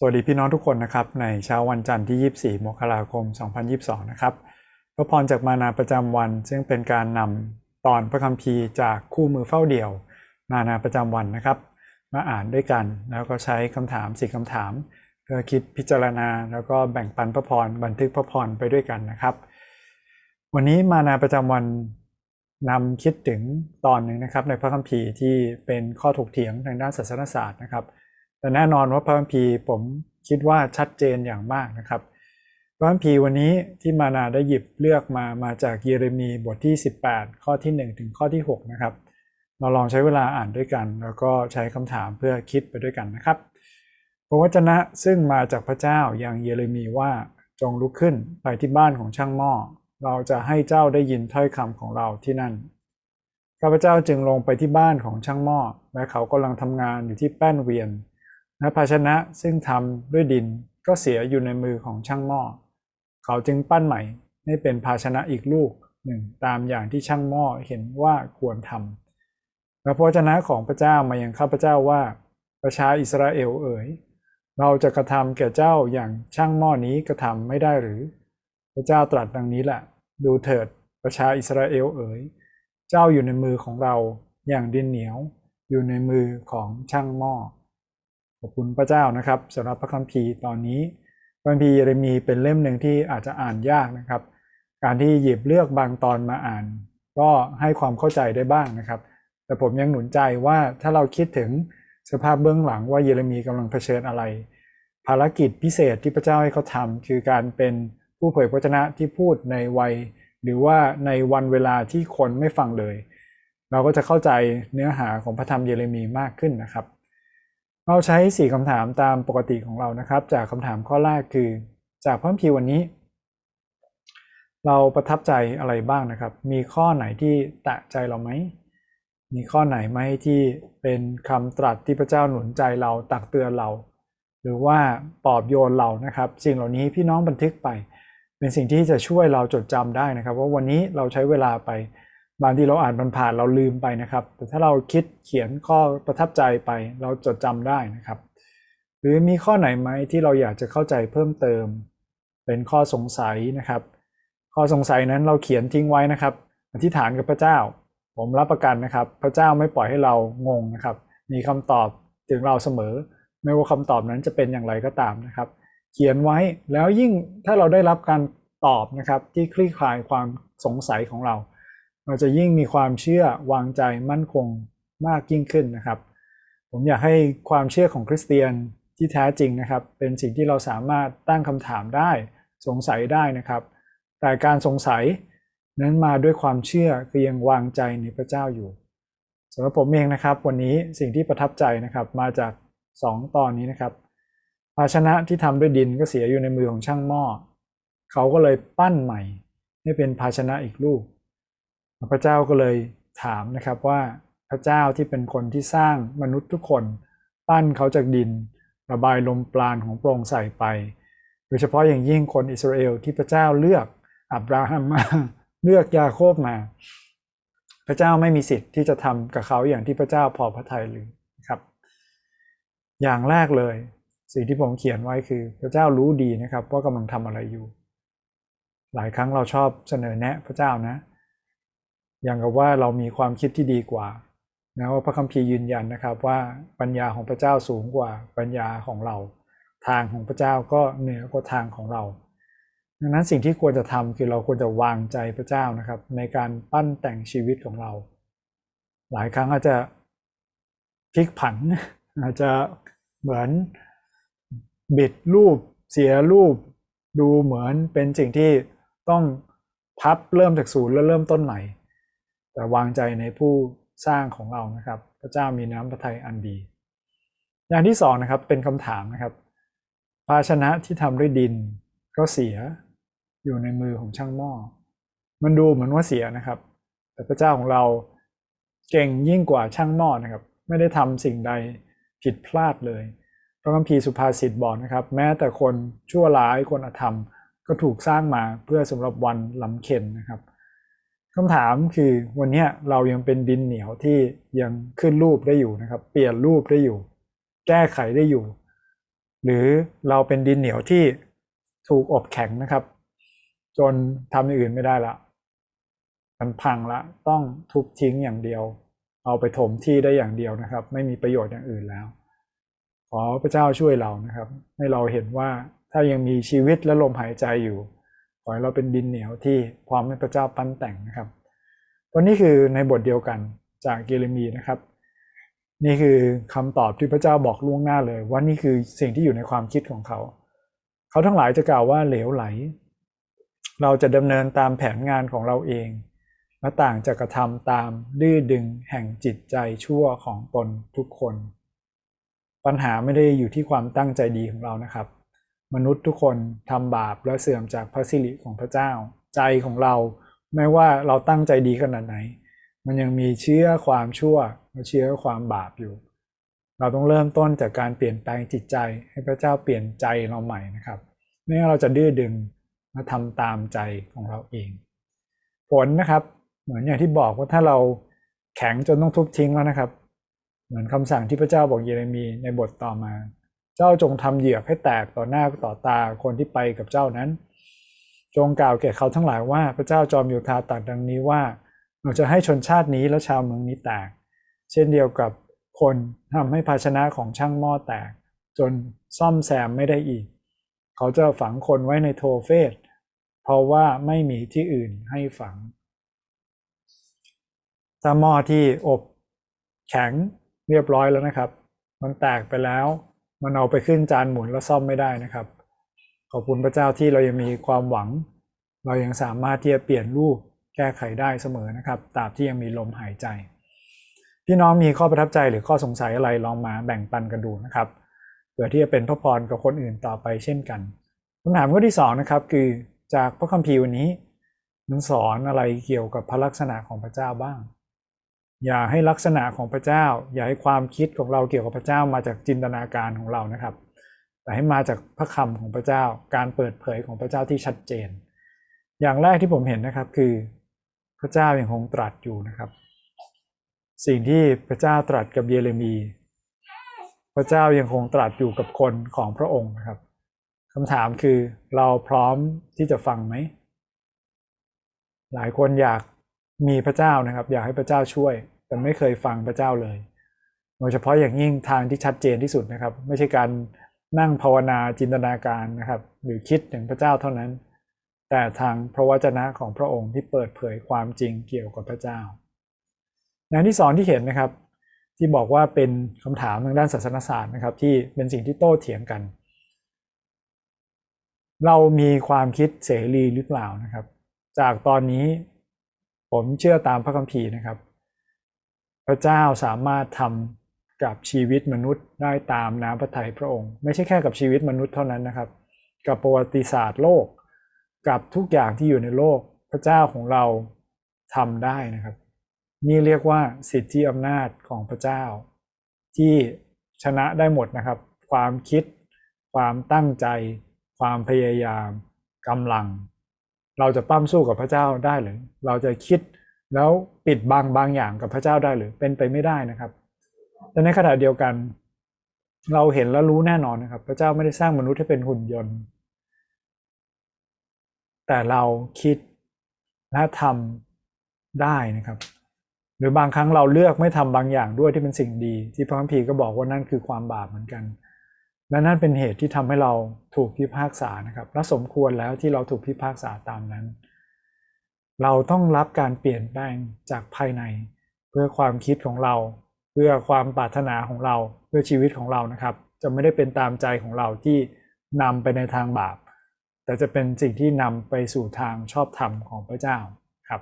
สวัสดีพี่น้องทุกคนนะครับ ในเช้าวันจันทร์ที่ 24 มกราคม 2022 นะครับพระพรจากมานาประจำวัน ซึ่งเป็นการนำตอนพระคัมภีร์จากคู่มือเฝ้าเดี่ยว มานาประจำวันนะครับ มาอ่านด้วยกัน แล้วก็ใช้คำถามสี่คำถาม เพื่อคิดพิจารณา แล้วก็แบ่งปันพระพรบันทึกพระพรไปด้วยกันนะครับ วันนี้มานาประจำวันนำคิดถึงตอนหนึ่งนะครับในพระคัมภีร์ที่เป็นข้อถกเถียงทางด้านศาสนศาสตร์นะครับ แต่แน่นอนว่าพระคัมภีร์ผมคิดว่าชัดเจนอย่างมากนะครับ พระคัมภีร์วันนี้ที่มานาได้หยิบเลือกมามาจากเยเรมีบทที่ 18 ข้อที่ 1 ถึงข้อที่ 6 นะครับ เราลองใช้เวลาอ่านด้วยกัน แล้วก็ใช้คำถามเพื่อคิดไปด้วยกันนะครับพระวจนะซึ่งมาจากพระเจ้าอย่างเยเรมีว่าจงลุกขึ้นไปที่บ้านของช่างหม้อ เราจะให้เจ้าได้ยินถ้อยคำของเราที่นั่นข้าพเจ้าจึงลงไปที่บ้านของช่างหม้อและเขากำลังทำงานอยู่ที่แป้นเวียน และภาชนะซึ่งทำด้วยดินก็เสียอยู่ในมือของช่างหม้อ เขาจึงปั้นใหม่ให้เป็นภาชนะอีกลูกหนึ่งตามอย่างที่ช่างหม้อเห็นว่าควรทำและพระวจนะของพระเจ้ามายังข้าพเจ้าว่า ประชาอิสราเอลเอ๋ยเราจะกระทำแก่เจ้าอย่างช่างหม้อนี้กระทำไม่ได้หรือ พระเจ้าตรัสดังนี้แหละดูเถิดประชาอิสราเอลเอ๋ยเจ้าอยู่ในมือของเราอย่างดินเหนียว อยู่ในมือของช่างหม้อ ขอบคุณพระเจ้านะครับสำหรับพระคัมภีร์ตอนนี้พระคัมภีร์เยเรมีเป็นเล่มหนึ่งที่อาจจะอ่านยากนะครับ การที่หยิบเลือกบางตอนมาอ่าน ก็ให้ความเข้าใจได้บ้างนะครับ แต่ผมยังหนุนใจว่าถ้าเราคิดถึงสภาพเบื้องหลังว่าเยเรมีกำลังเผชิญอะไร ภารกิจพิเศษที่พระเจ้าให้เขาทำคือการเป็นผู้เผยพระชนะที่พูดในวัย หรือว่าในวันเวลาที่คนไม่ฟังเลย เราก็จะเข้าใจเนื้อหาของพระธรรมเยเรมีมากขึ้นนะครับ เราใช้ 4คำถามตามปกติของเรานะครับ จากคำถามข้อแรกคือ จากพระคัมภีวันนี้ เราประทับใจอะไรบ้างนะครับ มีข้อไหนที่แตะใจเราไหม มีข้อไหนไหมที่เป็นคำตรัสที่พระเจ้าหนุนใจเราตักเตือนเรา หรือว่าปลอบโยนเรานะครับ สิ่งเหล่านี้พี่น้องบันทึกไป เป็นสิ่งที่จะช่วยเราจดจำได้นะครับ ว่าวันนี้เราใช้เวลาไป บางที่เราอ่านมันผ่านเราลืมไปนะครับ แต่ถ้าเราคิดเขียนข้อประทับใจไปเราจดจำได้นะครับ หรือมีข้อไหนไหมที่เราอยากจะเข้าใจเพิ่มเติม เป็นข้อสงสัยนะครับ ข้อสงสัยนั้นเราเขียนทิ้งไว้นะครับ อธิษฐานกับพระเจ้า ผมรับประกันนะครับ พระเจ้าไม่ปล่อยให้เรางงนะครับ มีคำตอบถึงเราเสมอ ไม่ว่าคำตอบนั้นจะเป็นอย่างไรก็ตามนะครับ เขียนไว้แล้วยิ่งถ้าเราได้รับการตอบนะครับที่คลี่คลายความสงสัยของเรา เราจะยิ่งมีความเชื่อวางใจมั่นคงมากยิ่งขึ้นนะครับ ผมอยากให้ความเชื่อของคริสเตียนที่แท้จริงนะครับ เป็นสิ่งที่เราสามารถตั้งคำถามได้สงสัยได้นะครับ แต่การสงสัยนั้นมาด้วยความเชื่อคือยังวางใจในพระเจ้าอยู่สำหรับผมเองนะครับ วันนี้สิ่งที่ประทับใจนะครับ มาจาก 2 ตอนนี้นะครับ ภาชนะที่ทำด้วยดินก็เสียอยู่ในมือของช่างหม้อเขาก็เลยปั้นใหม่ ให้เป็นภาชนะอีกลูก พระเจ้าก็เลยถามนะครับว่าพระเจ้าที่เป็นคนที่สร้างมนุษย์ทุกคน ปั้นเขาจากดิน ระบายลมปราณของพระองใส่ไป โดยเฉพาะอย่างยิ่งคนอิสราเอลที่พระเจ้าเลือกอับราฮัมมาเลือกยาโคบมา พระเจ้าไม่มีสิทธิ์ที่จะทำกับเขาอย่างที่พระเจ้าพอพระทัยหรือครับ อย่างแรกเลย สิ่งที่ผมเขียนไว้คือ พระเจ้ารู้ดีนะครับว่ากำลังทำอะไรอยู่ หลายครั้งเราชอบเสนอแนะพระเจ้านะ อย่างกับว่าเรามีความคิดที่ดีกว่านะว่าพระคัมภีร์ยืนยันนะครับว่าปัญญาของพระเจ้าสูงกว่าปัญญาของเรา ทางของพระเจ้าก็เหนือกว่าทางของเรา ดังนั้นสิ่งที่ควรจะทำคือเราควรจะวางใจพระเจ้านะครับ ในการปั้นแต่งชีวิตของเรา หลายครั้งอาจจะพลิกผัน อาจจะเหมือนบิดรูป เสียรูป ดูเหมือนเป็นสิ่งที่ต้องพับเริ่มจากศูนย์แล้วเริ่มต้นใหม่ แต่วางใจในผู้สร้างของเรานะครับ พระเจ้ามีน้ำพระทัยอันดี อย่างที่สองนะครับเป็นคำถามนะครับ ภาชนะที่ทำด้วยดินก็เสียอยู่ในมือของช่างหม้อ มันดูเหมือนว่าเสียนะครับ แต่พระเจ้าของเราเก่งยิ่งกว่าช่างหม้อนะครับ ไม่ได้ทำสิ่งใดผิดพลาดเลยพระคัมภีร์สุภาษิตบอกนะครับ แม้แต่คนชั่วร้ายคนอธรรมก็ถูกสร้างมาเพื่อสำหรับวันลำเค็นนะครับ คำถามคือวันนี้เรายังเป็นดินเหนียวที่ยังขึ้นรูปได้อยู่นะครับ เปลี่ยนรูปได้อยู่ แก้ไขได้อยู่ หรือเราเป็นดินเหนียวที่ถูกอบแข็งนะครับ จนทำอย่างอื่นไม่ได้ละมันพังละต้องทุบทิ้งอย่างเดียว เอาไปถมที่ได้อย่างเดียวนะครับ ไม่มีประโยชน์อย่างอื่นแล้ว ขอพระเจ้าช่วยเรานะครับ ให้เราเห็นว่าถ้ายังมีชีวิตและลมหายใจอยู่ อให้เราเป็นดินเหนียวที่พร้อมให้พระเจ้าปั้นแต่งนะครับวันนี้คือในบทเดียวกันจากเยเรมีนะครับ นี่คือคำตอบที่พระเจ้าบอกล่วงหน้าเลย ว่านี่คือสิ่งที่อยู่ในความคิดของเขา เขาทั้งหลายจะกล่าวว่าเหลวไหล เราจะดำเนินตามแผนงานของเราเองและต่างจะกระทำตามดื้อดึงแห่งจิตใจชั่วของตนทุกคน ปัญหาไม่ได้อยู่ที่ความตั้งใจดีของเรานะครับ มนุษย์ทุกคนทำบาปและเสื่อมจากพระสิริของพระเจ้า ใจของเราไม่ว่าเราตั้งใจดีขนาดไหน มันยังมีเชื้อความชั่วและเชื้อความบาปอยู่ เราต้องเริ่มต้นจากการเปลี่ยนแปลงจิตใจ ให้พระเจ้าเปลี่ยนใจเราใหม่นะครับไม่งั้นเราจะดื้อดึงมาทำตามใจของเราเอง ผลนะครับ เหมือนอย่างที่บอกว่าถ้าเราแข็งจนต้องทุบทิ้งแล้วนะครับ เหมือนคำสั่งที่พระเจ้าบอกเยเรมีในบทต่อมา เจ้าจงทำเหยือกให้แตกต่อหน้าต่อตาคนที่ไปกับเจ้านั้น จงกล่าวแก่เขาทั้งหลายว่าพระเจ้าจอมโยธาตรัสดังนี้ว่าเราจะให้ชนชาตินี้และชาวเมืองนี้แตก เช่นเดียวกับคนทำให้ภาชนะของช่างหม้อแตก จนซ่อมแซมไม่ได้อีก เขาจะฝังคนไว้ในโทเฟสเพราะว่าไม่มีที่อื่นให้ฝังถ้าหม้อที่อบแข็งเรียบร้อยแล้วนะครับ มันแตกไปแล้ว มันเอาไปขึ้นจานหมุนแล้วซ่อมไม่ได้นะครับ ขอบคุณพระเจ้าที่เรายังมีความหวัง เรายังสามารถที่จะเปลี่ยนรูปแก้ไขได้เสมอนะครับตราบที่ยังมีลมหายใจ พี่น้องมีข้อประทับใจหรือข้อสงสัยอะไรลองมาแบ่งปันกันดูนะครับเพื่อที่จะเป็นพระพรกับคนอื่นต่อไปเช่นกันคำถามข้อที่2นะครับคือจากพระคัมภีร์วันนี้มันสอนอะไรเกี่ยวกับพระลักษณะของพระเจ้าบ้าง อย่าให้ลักษณะของพระเจ้า อย่าให้ความคิดของเราเกี่ยวกับพระเจ้ามาจากจินตนาการของเรานะครับ แต่ให้มาจากพระคำของพระเจ้า การเปิดเผยของพระเจ้าที่ชัดเจน อย่างแรกที่ผมเห็นนะครับคือพระเจ้ายัางคงตรัสอยู่นะครับ สิ่งที่พระเจ้าตรัสกับเยเรมี พระเจ้ายังคงตรัสอยู่กับคนของพระองค์นะครับคำถามคือเราพร้อมที่จะฟังไหมหลายคนอยาก มีพระเจ้านะครับ อยากให้พระเจ้าช่วย แต่ไม่เคยฟังพระเจ้าเลยโดยเฉพาะอย่างยิ่งทางที่ชัดเจนที่สุดนะครับ ไม่ใช่การนั่งภาวนาจินตนาการนะครับ หรือคิดถึงพระเจ้าเท่านั้น แต่ทางพระวจนะของพระองค์ที่เปิดเผยความจริงเกี่ยวกับพระเจ้าอย่างที่สอนที่เห็นนะครับ ที่บอกว่าเป็นคำถามทางด้านศาสนศาสตร์นะครับ ที่เป็นสิ่งที่โต้เถียงกัน เรามีความคิดเสรีหรือเปล่านะครับ จากตอนนี้ ผมเชื่อตามพระคัมภีร์นะครับ พระเจ้าสามารถทำกับชีวิตมนุษย์ได้ตามน้ำพระทัยพระองค์ ไม่ใช่แค่กับชีวิตมนุษย์เท่านั้นนะครับ กับประวัติศาสตร์โลก กับทุกอย่างที่อยู่ในโลก พระเจ้าของเราทำได้นะครับ นี่เรียกว่าสิทธิอำนาจของพระเจ้า ที่ชนะได้หมดนะครับ ความคิด ความตั้งใจ ความพยายามกำลัง เราจะปั้มสู้กับพระเจ้าได้หรือ เราจะคิดแล้วปิดบังบางอย่างกับพระเจ้าได้หรือเป็นไปไม่ได้นะครับ แต่ในขณะเดียวกัน เราเห็นแล้วรู้แน่นอนนะครับ พระเจ้าไม่ได้สร้างมนุษย์ให้เป็นหุ่นยนต์ แต่เราคิดและทำได้นะครับ หรือบางครั้งเราเลือกไม่ทำบางอย่างด้วยที่เป็นสิ่งดี ที่พระคัมภีร์ก็บอกว่านั่นคือความบาปเหมือนกัน และนั่นเป็นเหตุที่ทำให้เราถูกพิพากษานะครับและสมควรแล้วที่เราถูกพิพากษาตามนั้น เราต้องรับการเปลี่ยนแปลงจากภายใน เพื่อความคิดของเรา เพื่อความปรารถนาของเราเพื่อชีวิตของเรานะครับ จะไม่ได้เป็นตามใจของเราที่นำไปในทางบาป แต่จะเป็นสิ่งที่นำไปสู่ทางชอบธรรมของพระเจ้าครับ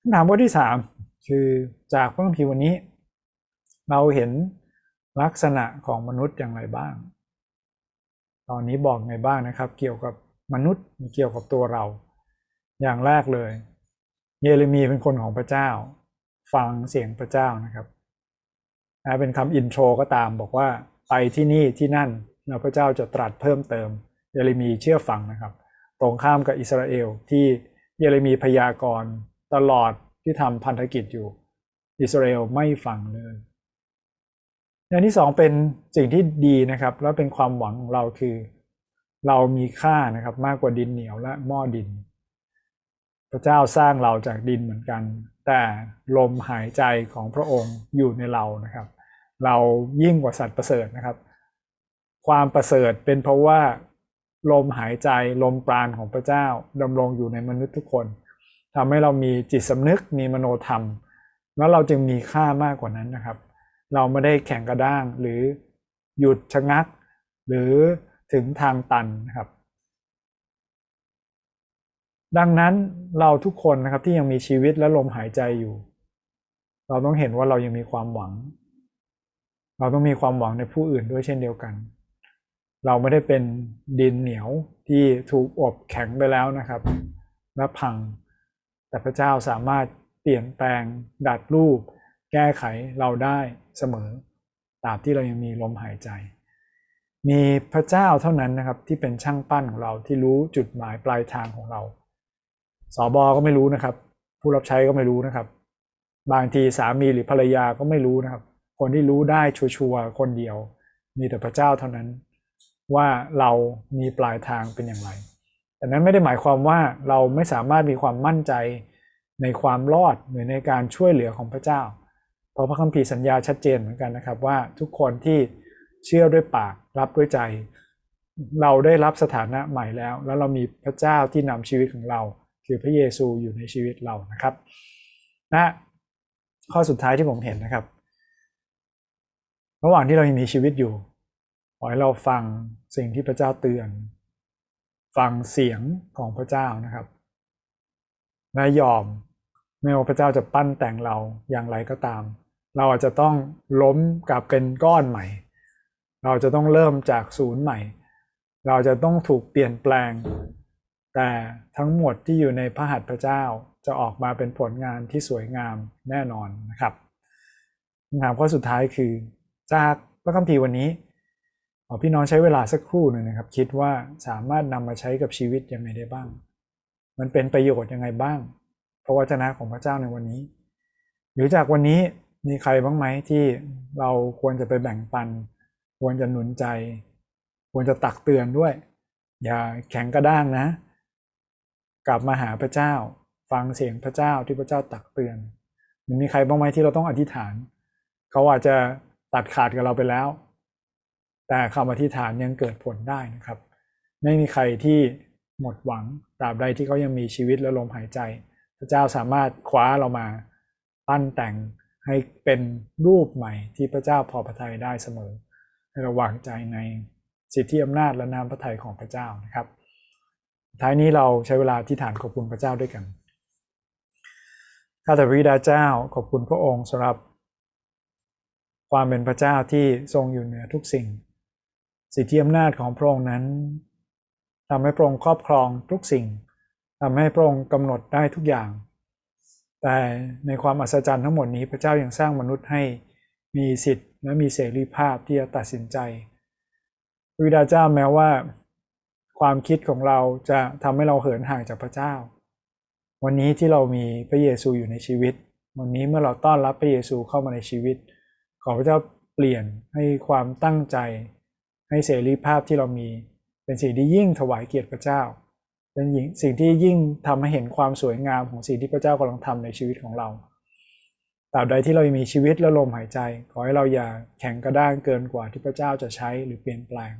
คำถามข้อที่ 3 คือจากพระคัมภีร์วันนี้ เราเห็น ลักษณะของมนุษย์อย่างไรบ้าง ตอนนี้บอกไงบ้างนะครับ เกี่ยวกับมนุษย์เกี่ยวกับตัวเรา อย่างแรกเลย เยเรมีเป็นคนของพระเจ้า ฟังเสียงพระเจ้านะครับนะเป็นคำอินโทรก็ตามบอกว่าไปที่นี่ที่นั่นพระเจ้าจะตรัสเพิ่มเติม เยเรมีเชื่อฟังนะครับ ตรงข้ามกับอิสราเอลที่เยเรมีพยากรณ์ตลอดที่ทำพันธกิจอยู่ อิสราเอลไม่ฟังเลย อย่างที่สองเป็นสิ่งที่ดีนะครับ แล้วเป็นความหวังของเราคือ เรามีค่านะครับ มากกว่าดินเหนียวและหม้อดิน พระเจ้าสร้างเราจากดินเหมือนกัน แต่ลมหายใจของพระองค์อยู่ในเรานะครับ เรายิ่งกว่าสัตว์ประเสริฐนะครับ ความประเสริฐเป็นเพราะว่าลมหายใจลมปราณของพระเจ้าดำรงอยู่ในมนุษย์ทุกคนทำให้เรามีจิตสำนึกมีมโนธรรม แล้วเราจึงมีค่ามากกว่านั้นนะครับ เราไม่ได้แข่งกระด้างหรือหยุดชะงัก หรือถึงทางตันนะครับ ดังนั้นเราทุกคนนะครับที่ยังมีชีวิตและลมหายใจอยู่ เราต้องเห็นว่าเรายังมีความหวัง เราต้องมีความหวังในผู้อื่นด้วยเช่นเดียวกัน เราไม่ได้เป็นดินเหนียวที่ถูกอบแข็งไปแล้วนะครับ และพังแต่พระเจ้าสามารถเปลี่ยนแปลงดัดรูป แก้ไขเราได้เสมอตราบที่เรายังมีลมหายใจ มีพระเจ้าเท่านั้นนะครับที่เป็นช่างปั้นของเราที่รู้จุดหมายปลายทางของเราสอบอก็ไม่รู้นะครับ ผู้รับใช้ก็ไม่รู้นะครับ บางทีสามีหรือภรรยาก็ไม่รู้นะครับ คนที่รู้ได้ชัวร์คนเดียว มีแต่พระเจ้าเท่านั้น ว่าเรามีปลายทางเป็นอย่างไรแต่นั้นไม่ได้หมายความว่าเราไม่สามารถมีความมั่นใจในความรอดหรือในการช่วยเหลือของพระเจ้า เพราะพระคัมภีร์สัญญาชัดเจนเหมือนกันนะครับว่าทุกคนที่เชื่อด้วยปากรับด้วยใจ เราได้รับสถานะใหม่แล้ว แล้วเรามีพระเจ้าที่นำชีวิตของเรา คือพระเยซูอยู่ในชีวิตเรานะครับนะข้อสุดท้ายที่ผมเห็นนะครับ ระหว่างที่เรายังมีชีวิตอยู่ขอให้เราฟังสิ่งที่พระเจ้าเตือน ฟังเสียงของพระเจ้านะครับและยอม ไม่ว่าพระเจ้าจะปั้นแต่งเราอย่างไรก็ตาม เราอาจจะต้องล้มกลับเป็นก้อนใหม่ เราจะต้องเริ่มจากศูนย์ใหม่ เราจะต้องถูกเปลี่ยนแปลง แต่ทั้งหมดที่อยู่ในพระหัตถ์พระเจ้าจะออกมาเป็นผลงานที่สวยงามแน่นอนนะครับคำถามข้อสุดท้ายคือ จากพระคัมภีร์วันนี้อพี่น้องใช้เวลาสักครู่หนึ่งนะครับ คิดว่าสามารถนำมาใช้กับชีวิตยังไงได้บ้าง มันเป็นประโยชน์ยังไงบ้าง พระวจนะของพระเจ้าในวันนี้ หรือจากวันนี้มีใครบ้างไหมที่เราควรจะไปแบ่งปัน ควรจะหนุนใจ ควรจะตักเตือนด้วย อย่าแข็งกระด้างนะ กลับมาหาพระเจ้า ฟังเสียงพระเจ้าที่พระเจ้าตักเตือนมันมีใครบ้างไหมที่เราต้องอธิษฐาน เขาอาจจะตัดขาดกับเราไปแล้ว แต่คำอธิษฐานยังเกิดผลได้นะครับ ไม่มีใครที่หมดหวังตราบใดที่เขายังมีชีวิตและลมหายใจ พระเจ้าสามารถคว้าเรามาปั้นแต่งให้เป็นรูปใหม่ที่พระเจ้าพอพระทัยได้เสมอ ให้เราวางใจในสิทธิอำนาจและนามพระทัยของพระเจ้านะครับ ท้ายนี้เราใช้เวลาที่ฐานขอบคุณพระเจ้าด้วยกันข้าแต่พระบิดาเจ้าขอบคุณพระองค์สำหรับ ความเป็นพระเจ้าที่ทรงอยู่เหนือทุกสิ่ง สิทธิอำนาจของพระองค์นั้นทำให้พระองค์ครอบครองทุกสิ่ง ทำให้พระองค์กำหนดได้ทุกอย่าง แต่ในความอัศจรรย์ทั้งหมดนี้พระเจ้ายัางสร้างมนุษย์ให้มีสิทธิ์และมีเสรีภาพที่จะตัดสินใจพระบิดาเจ้าแม้ว่า ความคิดของเราจะทำให้เราเหินห่างจากพระเจ้า วันนี้ที่เรามีพระเยซูอยู่ในชีวิต วันนี้เมื่อเราต้อนรับพระเยซูเข้ามาในชีวิต ขอพระเจ้าเปลี่ยนให้ความตั้งใจ ให้เสรีภาพที่เรามีเป็นสิ่งที่ยิ่งถวายเกียรติพระเจ้า เป็นสิ่งที่ยิ่งทำให้เห็นความสวยงามของสิ่งที่พระเจ้ากำลังทำในชีวิตของเราตราบใดที่เรามีชีวิตและลมหายใจ ขอให้เราอย่าแข็งกระด้างเกินกว่าที่พระเจ้าจะใช้หรือเปลี่ยนแปลง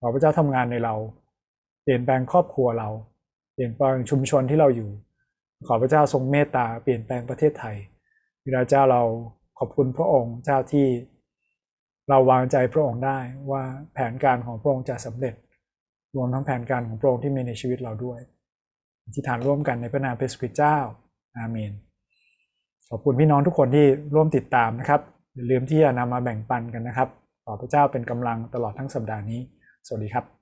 ขอพระเจ้าทำงานในเรา เปลี่ยนแปลงครอบครัวเรา เปลี่ยนแปลงชุมชนที่เราอยู่ ขอพระเจ้าทรงเมตตาเปลี่ยนแปลงประเทศไทยวิราเจ้าเราขอบคุณพระองค์เจ้าที่เราวางใจพระองค์ได้ว่าแผนการของพระองค์จะสำเร็จ รวมทั้งแผนการของพระองค์ที่มีในชีวิตเราด้วยอธิษฐานร่วมกันในพระนามพระสุริเจ้า อาเมน ขอบคุณพี่น้องทุกคนที่ร่วมติดตามนะครับ อย่าลืมที่จะนำมาแบ่งปันกันนะครับ ขอพระเจ้าเป็นกำลังตลอดทั้งสัปดาห์นี้ สวัสดีครับ